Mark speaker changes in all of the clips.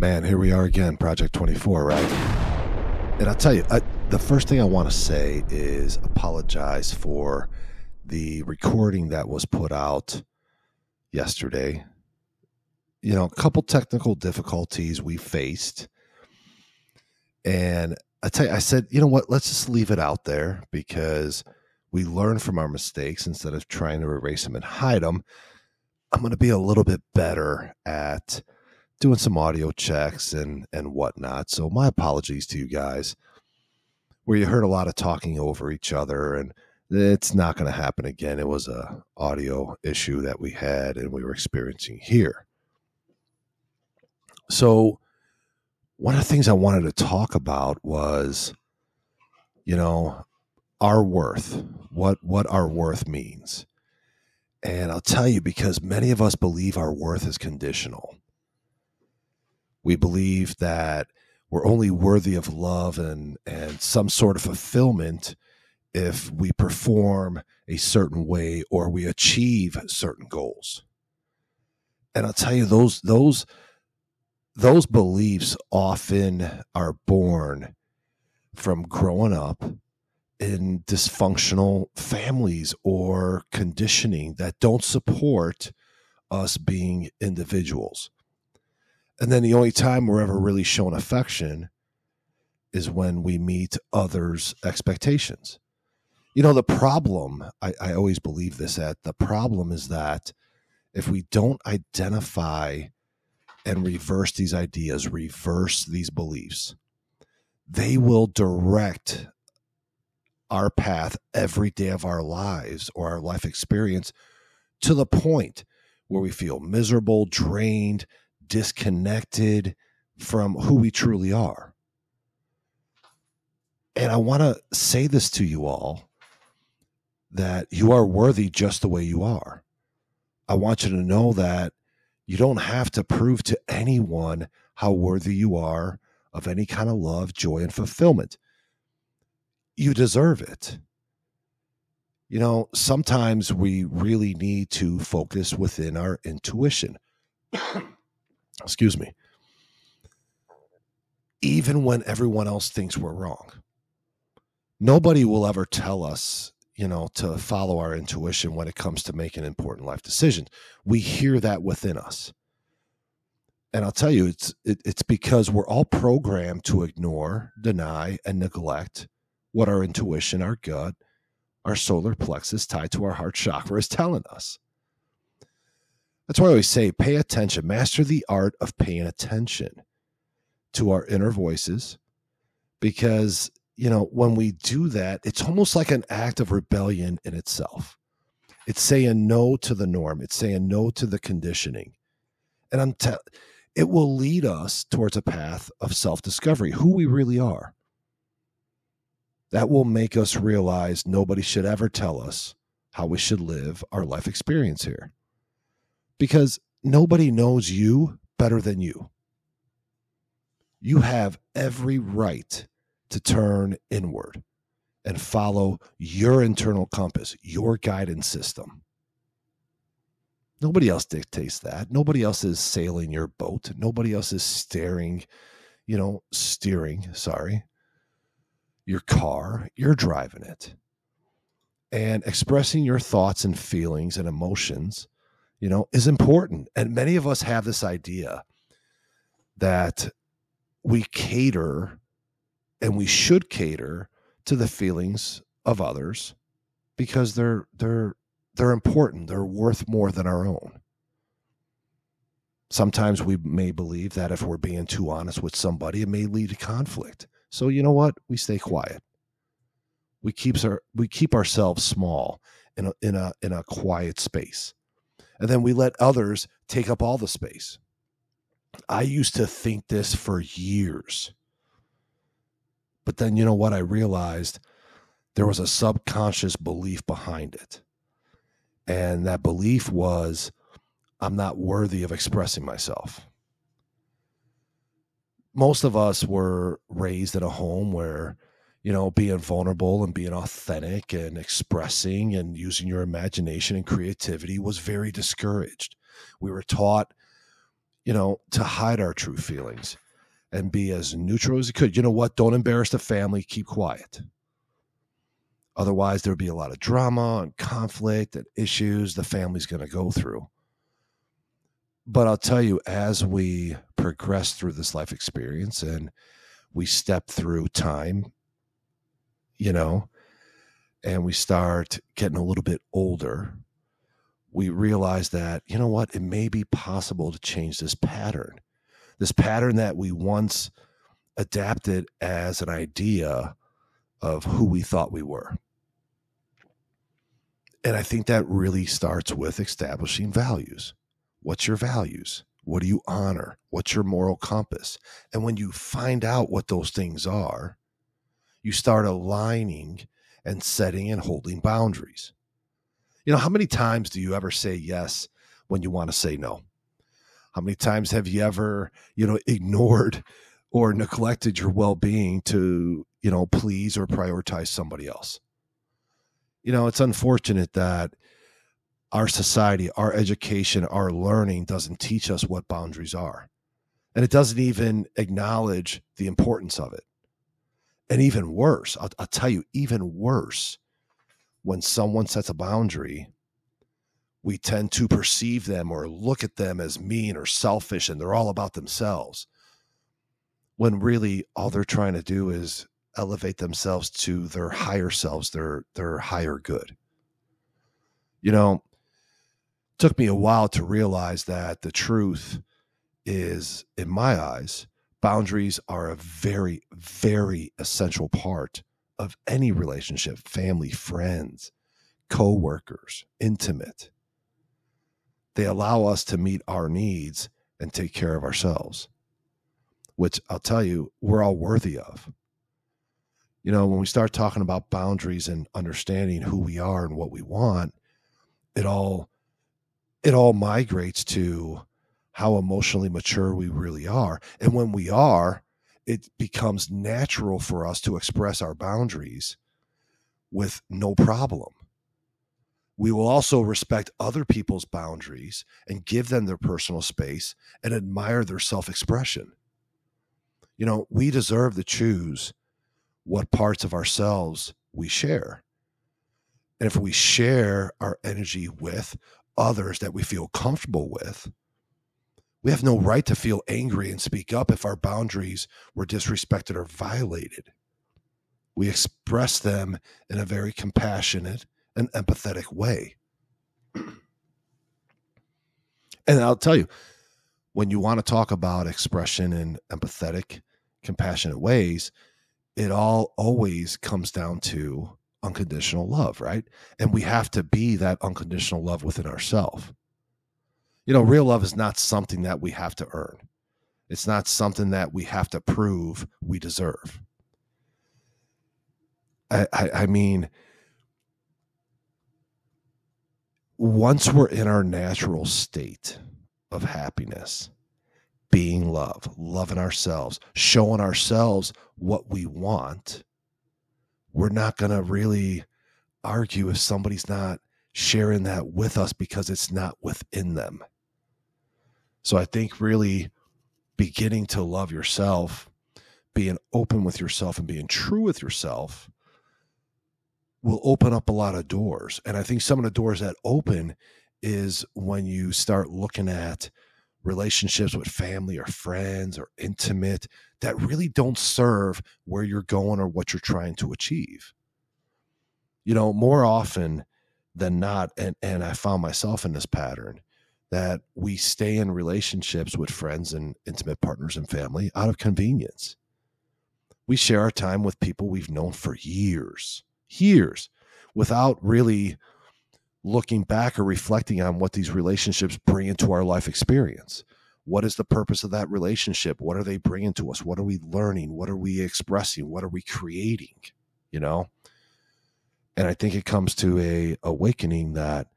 Speaker 1: Man, here we are again, Project 24, right? And I'll tell you, I, the first thing I want to say is apologize for the recording that was put out yesterday. You know, a couple technical difficulties we faced. And I tell you, I said, you know what, let's just leave it out there because we learn from our mistakes instead of trying to erase them and hide them. I'm going to be a little bit better at doing some audio checks and and whatnot. So my apologies to you guys, where you heard a lot of talking over each other, and it's not going to happen again. It was a audio issue that we had and we were experiencing here. So one of the things I wanted to talk about was, you know, our worth, what what our worth means. And I'll tell you because many of us believe our worth is conditional. We believe that we're only worthy of love and and some sort of fulfillment if we perform a certain way or we achieve certain goals. And I'll tell you those those those beliefs often are born from growing up in dysfunctional families or conditioning that don't support us being individuals. And then the only time we're ever really shown affection is when we meet others' expectations. You know, the problem, I, I always believe this at the problem is that if we don't identify and reverse these ideas, reverse these beliefs, they will direct our path every day of our lives or our life experience to the point where we feel miserable, drained, disconnected from who we truly are. And I want to say this to you all that you are worthy just the way you are. I want you to know that you don't have to prove to anyone how worthy you are of any kind of love, joy, and fulfillment you deserve it. You know, sometimes we really need to focus within our intuition. Excuse me. Even when everyone else thinks we're wrong, nobody will ever tell us, you know, to follow our intuition when it comes to making important life decisions. We hear that within us. And I'll tell you, it's it, it's because we're all programmed to ignore, deny, and neglect what our intuition, our gut, our solar plexus tied to our heart chakra is telling us. That's why I always say pay attention, master the art of paying attention to our inner voices because you know when we do that it's almost like an act of rebellion in itself. It's saying no to the norm. It's saying no to the conditioning. And i'm te- it will lead us towards a path of self-discovery who we really are. That will make us realize nobody should ever tell us how we should live our life experience here. Because nobody knows you better than you. You have every right to turn inward and follow your internal compass, your guidance system. Nobody else dictates that. Nobody else is sailing your boat. Nobody else is staring, you know, steering, sorry, your car, you're driving it. And expressing your thoughts and feelings and emotions, you know, is important. And many of us have this idea that we cater and we should cater to the feelings of others because they're they're they're important. They're worth more than our own. Sometimes we may believe that if we're being too honest with somebody, it may lead to conflict. So you know what? We stay quiet. We keeps our we keep ourselves small in a in a in a quiet space. And then we let others take up all the space. I used to think this for years. But then you know what I realized there was a subconscious belief behind it. And that belief was I'm not worthy of expressing myself most of us were raised in a home where you know being vulnerable and being authentic and expressing and using your imagination and creativity was very discouraged we were taught you know, to hide our true feelings and be as neutral as you could. You know what? Don't embarrass the family. Keep quiet. Otherwise, there'd be a lot of drama and conflict and issues the family's going to go through. But I'll tell you, as we progress through this life experience and we step through time, you know, and we start getting a little bit older, we realize that, you know what, it may be possible to change this pattern. This pattern that we once adapted as an idea of who we thought we were. And I think that really starts with establishing values. What's your values? What do you honor? What's your moral compass? And when you find out what those things are, you start aligning and setting and holding boundaries. You know, how many times do you ever say yes when you want to say no? How many times have you ever, you know, ignored or neglected your well being to, you know, please or prioritize somebody else? you know, it's unfortunate that our society, our education, our learning doesn't teach us what boundaries are. And it doesn't even acknowledge the importance of it. And even worse, I'll, I'll tell you, even worse, when someone sets a boundary, we tend to perceive them or look at them as mean or selfish and they're all about themselves. When really all they're trying to do is elevate themselves to their higher selves, their their higher good. You know, took me a while to realize that the truth is in my eyes, boundaries are a very very essential part of any relationship, family, friends, co-workers, intimate. They allow us to meet our needs and take care of ourselves, which I'll tell you, we're all worthy of you know, when we start talking about boundaries and understanding who we are and what we want, it all it all migrates to how emotionally mature we really are. And when we are, it becomes natural for us to express our boundaries with no problem. We will also respect other people's boundaries and give them their personal space and admire their self expression. You know, we deserve to choose what parts of ourselves we share. And if we share our energy with others that we feel comfortable with, we have no right to feel angry and speak up if our boundaries were disrespected or violated. We express them in a very compassionate and empathetic way. and I'll tell you, when you want to talk about expression in empathetic, compassionate ways, it all always comes down to unconditional love, right? And we have to be that unconditional love within ourselves. You know, real love is not something that we have to earn. It's not something that we have to prove we deserve. I, I, I mean, once we're in our natural state of happiness, being love, loving ourselves, showing ourselves what we want, we're not going to really argue if somebody's not sharing that with us because it's not within them. So I think really beginning to love yourself, being open with yourself, and being true with yourself will open up a lot of doors. And I think some of the doors that open is when you start looking at relationships with family or friends or intimate that really don't serve where you're going or what you're trying to achieve. You know, more often than not, and, and I found myself in this pattern that we stay in relationships with friends and intimate partners and family out of convenience. We share our time with people we've known for years, years, without really looking back or reflecting on what these relationships bring into our life experience. What is the purpose of that relationship? What are they bringing to us? What are we learning? What are we expressing? What are we creating? You know? And I think it comes to a awakening that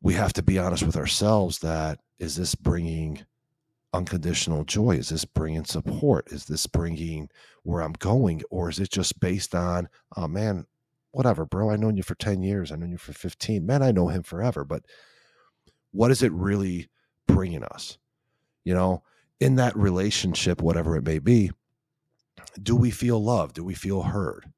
Speaker 1: we have to be honest with ourselves that is this bringing unconditional joy? Is this bringing support? Is this bringing where I'm going? Or is it just based on, oh man, whatever, bro. I've known you for 10 years. I've known you for 15. Man, I know him forever. But what is it really bringing us? You know, in that relationship, whatever it may be, do we feel loved? Do we feel heard?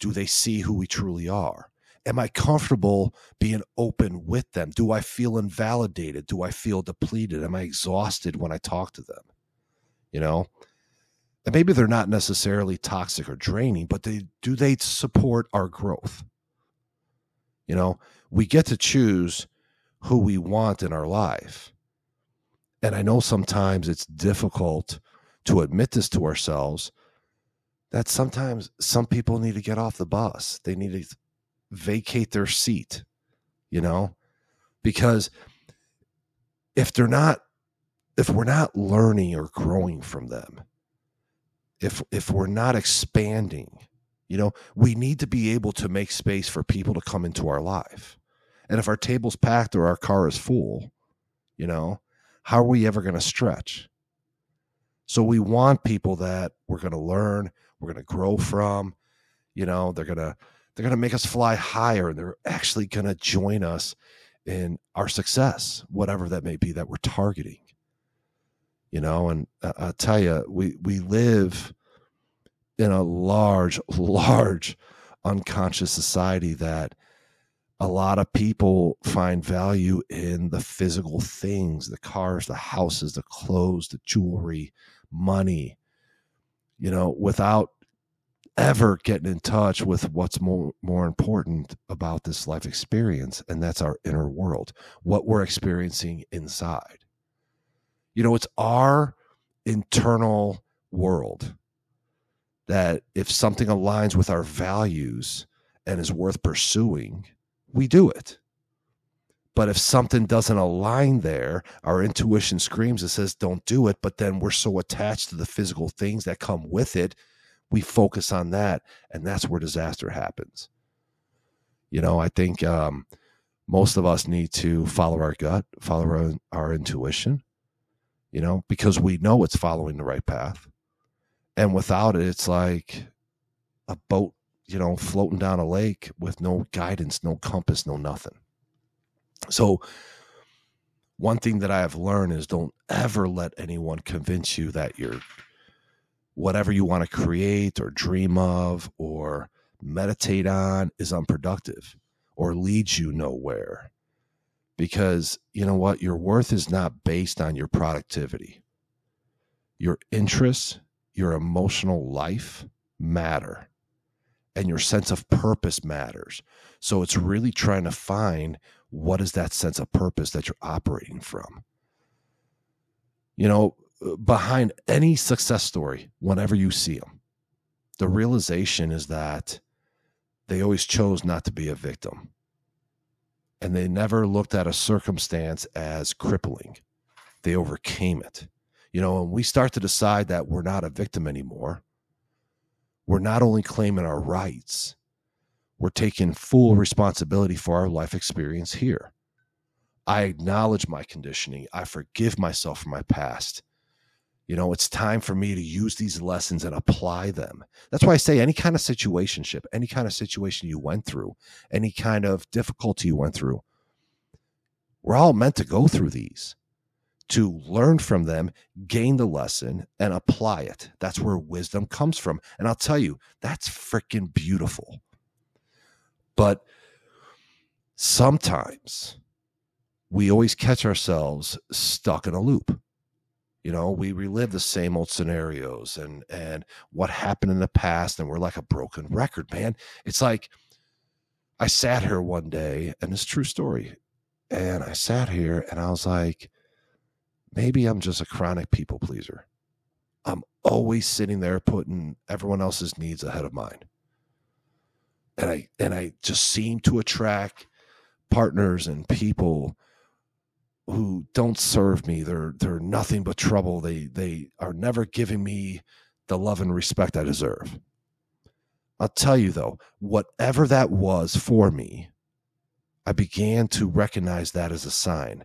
Speaker 1: Do they see who we truly are? Am I comfortable being open with them? Do I feel invalidated? Do I feel depleted? Am I exhausted when I talk to them? You know, and maybe they're not necessarily toxic or draining, but they do they support our growth? You know, we get to choose who we want in our life. And I know sometimes it's difficult to admit this to ourselves that sometimes some people need to get off the bus. They need to vacate their seat, you know? Because if they're not if we're not learning or growing from them, if if we're not expanding, you know, we need to be able to make space for people to come into our life. And if our table's packed or our car is full, you know, how are we ever going to stretch? So we want people that we're going to learn, we're going to grow from, you know, they're going to they're going to make us fly higher and they're actually going to join us in our success, whatever that may be that we're targeting. You know, and I'll tell you, we we live in a large, large unconscious society that a lot of people find value in the physical things the cars the houses the clothes the jewelry money you know without ever getting in touch with what's more more important about this life experience and that's our inner world what we're experiencing inside you know it's our internal world that if something aligns with our values and is worth pursuing, we do it. But if something doesn't align there, our intuition screams and says, don't do it. But then we're so attached to the physical things that come with it, we focus on that. And that's where disaster happens. You know, I think um, most of us need to follow our gut, follow our, our intuition, you know, because we know it's following the right path and without it it's like a boat you know floating down a lake with no guidance no compass no nothing so one thing that i have learned is don't ever let anyone convince you that you're whatever you want to create or dream of or meditate on is unproductive or leads you nowhere because you know what your worth is not based on your productivity your interests your emotional life matter and your sense of purpose matters. So it's really trying to find what is that sense of purpose that you're operating from. You know, behind any success story, whenever you see them, the mm-hmm. realization is that they always chose not to be a victim. And they never looked at a circumstance as crippling. They overcame it you know, and we start to decide that we're not a victim anymore, we're not only claiming our rights, we're taking full responsibility for our life experience here. I acknowledge my conditioning. I forgive myself for my past. You know, it's time for me to use these lessons and apply them. That's why I say any kind of situationship, any kind of situation you went through, any kind of difficulty you went through, we're all meant to go through these to learn from them, gain the lesson, and apply it. That's where wisdom comes from. And I'll tell you, that's freaking beautiful. But sometimes we always catch ourselves stuck in a loop. You know, we relive the same old scenarios and and what happened in the past, and we're like a broken record, man. It's like I sat here one day, and it's true story. And I sat here and I was like, maybe I'm just a chronic people pleaser. I'm always sitting there putting everyone else's needs ahead of mine. And I and I just seem to attract partners and people who don't serve me. They're they're nothing but trouble. They they are never giving me the love and respect I deserve. I'll tell you though, whatever that was for me, I began to recognize that as a sign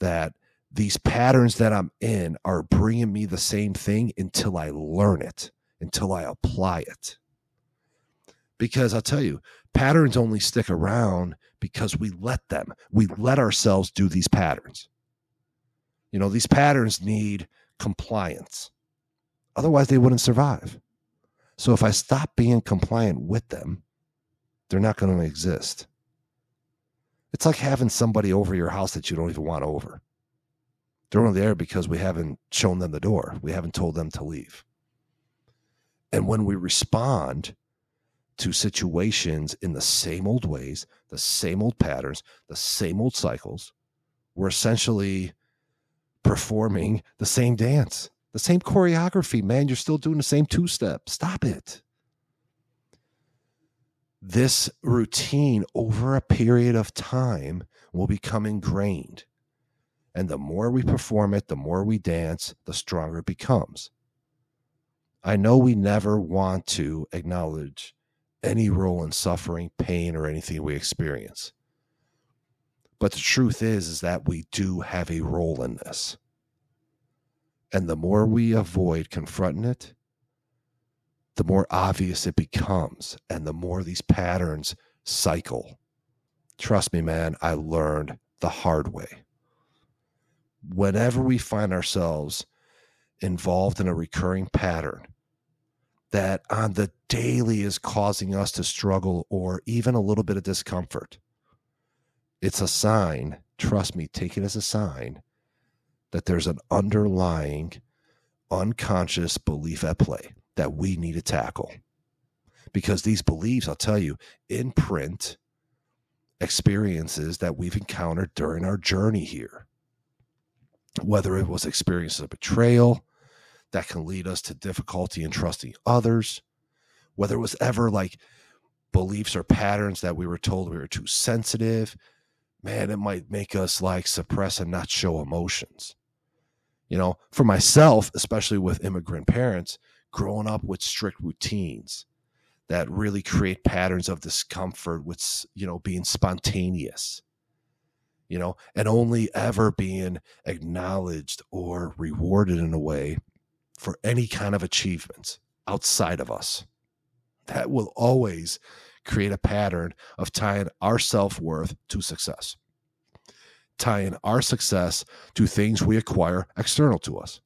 Speaker 1: that these patterns that I'm in are bringing me the same thing until I learn it, until I apply it. Because I'll tell you, patterns only stick around because we let them, we let ourselves do these patterns. You know, these patterns need compliance. Otherwise, they wouldn't survive. So if I stop being compliant with them, they're not going to exist. It's like having somebody over your house that you don't even want over. They're only there because we haven't shown them the door. We haven't told them to leave. And when we respond to situations in the same old ways, the same old patterns, the same old cycles, we're essentially performing the same dance, the same choreography. Man, you're still doing the same two step. Stop it. This routine over a period of time will become ingrained. And the more we perform it, the more we dance, the stronger it becomes. I know we never want to acknowledge any role in suffering, pain, or anything we experience. But the truth is, is that we do have a role in this. And the more we avoid confronting it, the more obvious it becomes and the more these patterns cycle. Trust me, man, I learned the hard way. Whenever we find ourselves involved in a recurring pattern that on the daily is causing us to struggle or even a little bit of discomfort, it's a sign, trust me, take it as a sign that there's an underlying unconscious belief at play that we need to tackle. Because these beliefs, I'll tell you, imprint experiences that we've encountered during our journey here. Whether it was experiences of betrayal that can lead us to difficulty in trusting others, whether it was ever like beliefs or patterns that we were told we were too sensitive, man, it might make us like suppress and not show emotions. You know, for myself, especially with immigrant parents, growing up with strict routines that really create patterns of discomfort with, you know, being spontaneous, you know, and only ever being acknowledged or rewarded in a way for any kind of achievements outside of us. That will always create a pattern of tying our self worth to success, tying our success to things we acquire external to us.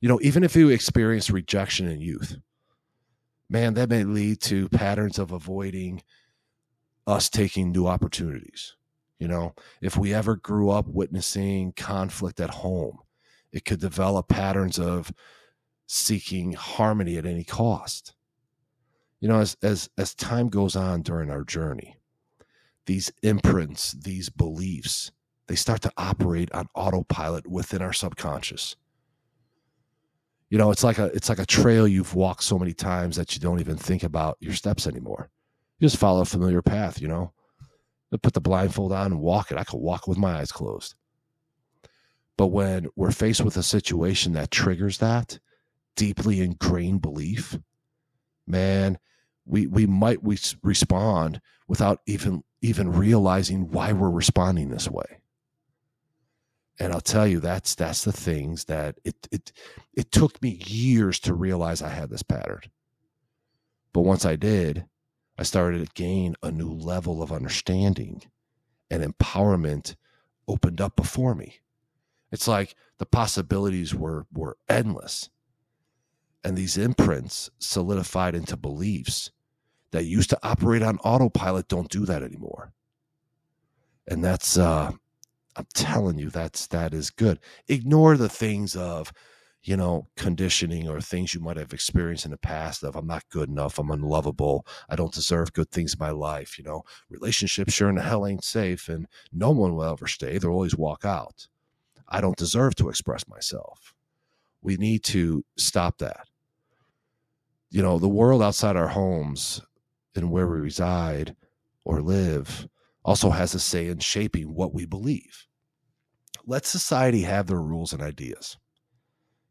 Speaker 1: You know, even if you experience rejection in youth, man, that may lead to patterns of avoiding us taking new opportunities. You know, if we ever grew up witnessing conflict at home, it could develop patterns of seeking harmony at any cost. You know as as as time goes on during our journey these imprints these beliefs they start to operate on autopilot within our subconscious. You know it's like a it's like a trail you've walked so many times that you don't even think about your steps anymore. You just follow a familiar path you know? Put the blindfold on and walk it. I could walk with my eyes closed but when we're faced with a situation that triggers that deeply ingrained belief man we we might we respond without even even realizing why we're responding this way. And i'll tell you that's that's the things that it it it took me years to realize i had this pattern. But once i did i started to gain a new level of understanding and empowerment opened up before me it's like the possibilities were were endless and these imprints solidified into beliefs that used to operate on autopilot don't do that anymore. And that's uh I'm telling you that's that is good. Ignore the things of you know, conditioning or things you might have experienced in the past of I'm not good enough, I'm unlovable, I don't deserve good things in my life, you know, relationships sure in the hell ain't safe and no one will ever stay, they'll always walk out. I don't deserve to express myself. We need to stop that. You know, the world outside our homes and where we reside or live also has a say in shaping what we believe. Let society have their rules and ideas.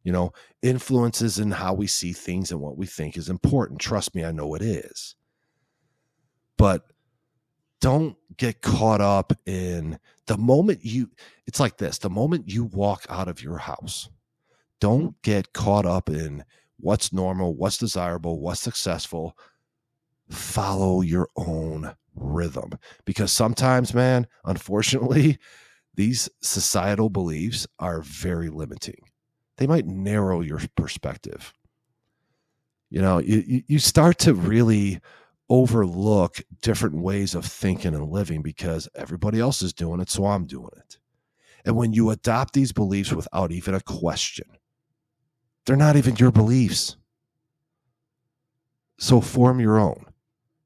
Speaker 1: You know, influences in how we see things and what we think is important. Trust me, I know it is. But don't get caught up in the moment you, it's like this the moment you walk out of your house, don't get caught up in what's normal, what's desirable, what's successful follow your own rhythm because sometimes man unfortunately these societal beliefs are very limiting. They might narrow your perspective. You know, you, you start to really overlook different ways of thinking and living because everybody else is doing it, so I'm doing it. And when you adopt these beliefs without even a question, they're not even your beliefs. So form your own.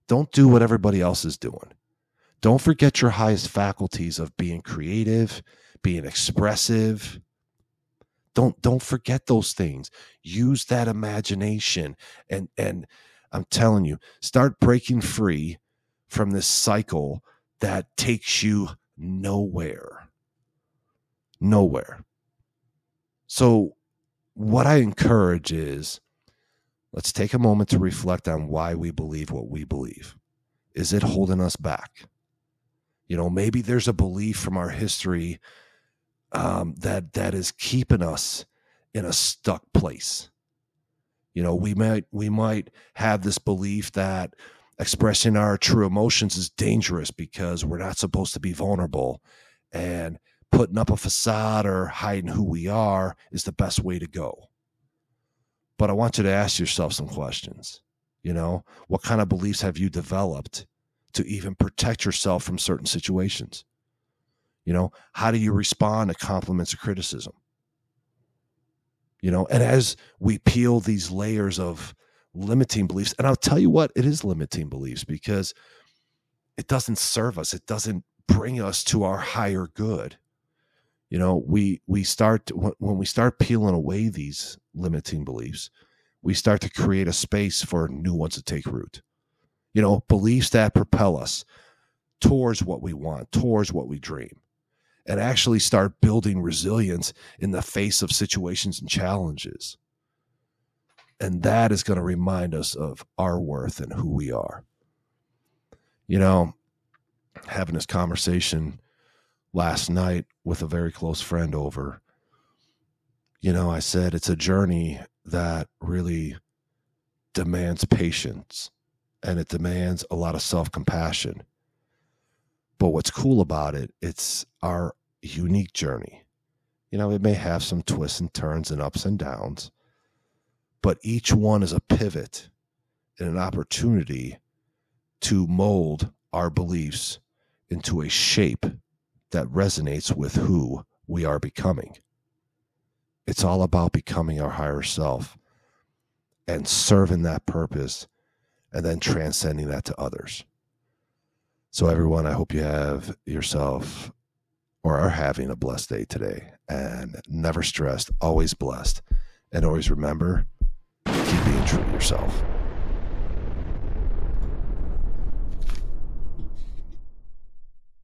Speaker 1: Don't do what everybody else is doing. Don't forget your highest faculties of being creative, being expressive. Don't don't forget those things. Use that imagination and and I'm telling you, start breaking free from this cycle that takes you nowhere. Nowhere. So what I encourage is let's take a moment to reflect on why we believe what we believe. Is it holding us back? You know, maybe there's a belief from our history um, that that is keeping us in a stuck place. You know, we might we might have this belief that expressing our true emotions is dangerous because we're not supposed to be vulnerable and putting up a facade or hiding who we are is the best way to go. But I want you to ask yourself some questions. You know, what kind of beliefs have you developed to even protect yourself from certain situations? You know, how do you respond to compliments or criticism? You know, and as we peel these layers of limiting beliefs, and I'll tell you what, it is limiting beliefs because it doesn't serve us, it doesn't bring us to our higher good. You know we we start when we start peeling away these limiting beliefs we start to create a space for new ones to take root. You know beliefs that propel us towards what we want towards what we dream and actually start building resilience in the face of situations and challenges and that is going to remind us of our worth and who we are you know having this conversation last night with a very close friend over. You know, I said it's a journey that really demands patience and it demands a lot of self compassion. But what's cool about it, it's our unique journey. You know, it may have some twists and turns and ups and downs, but each one is a pivot and an opportunity to mold our beliefs into a shape that resonates with who we are becoming. It's all about becoming our higher self and serving that purpose and then transcending that to others. So, everyone, I hope you have yourself or are having a blessed day today and never stressed, always blessed. And always remember keep being true to yourself.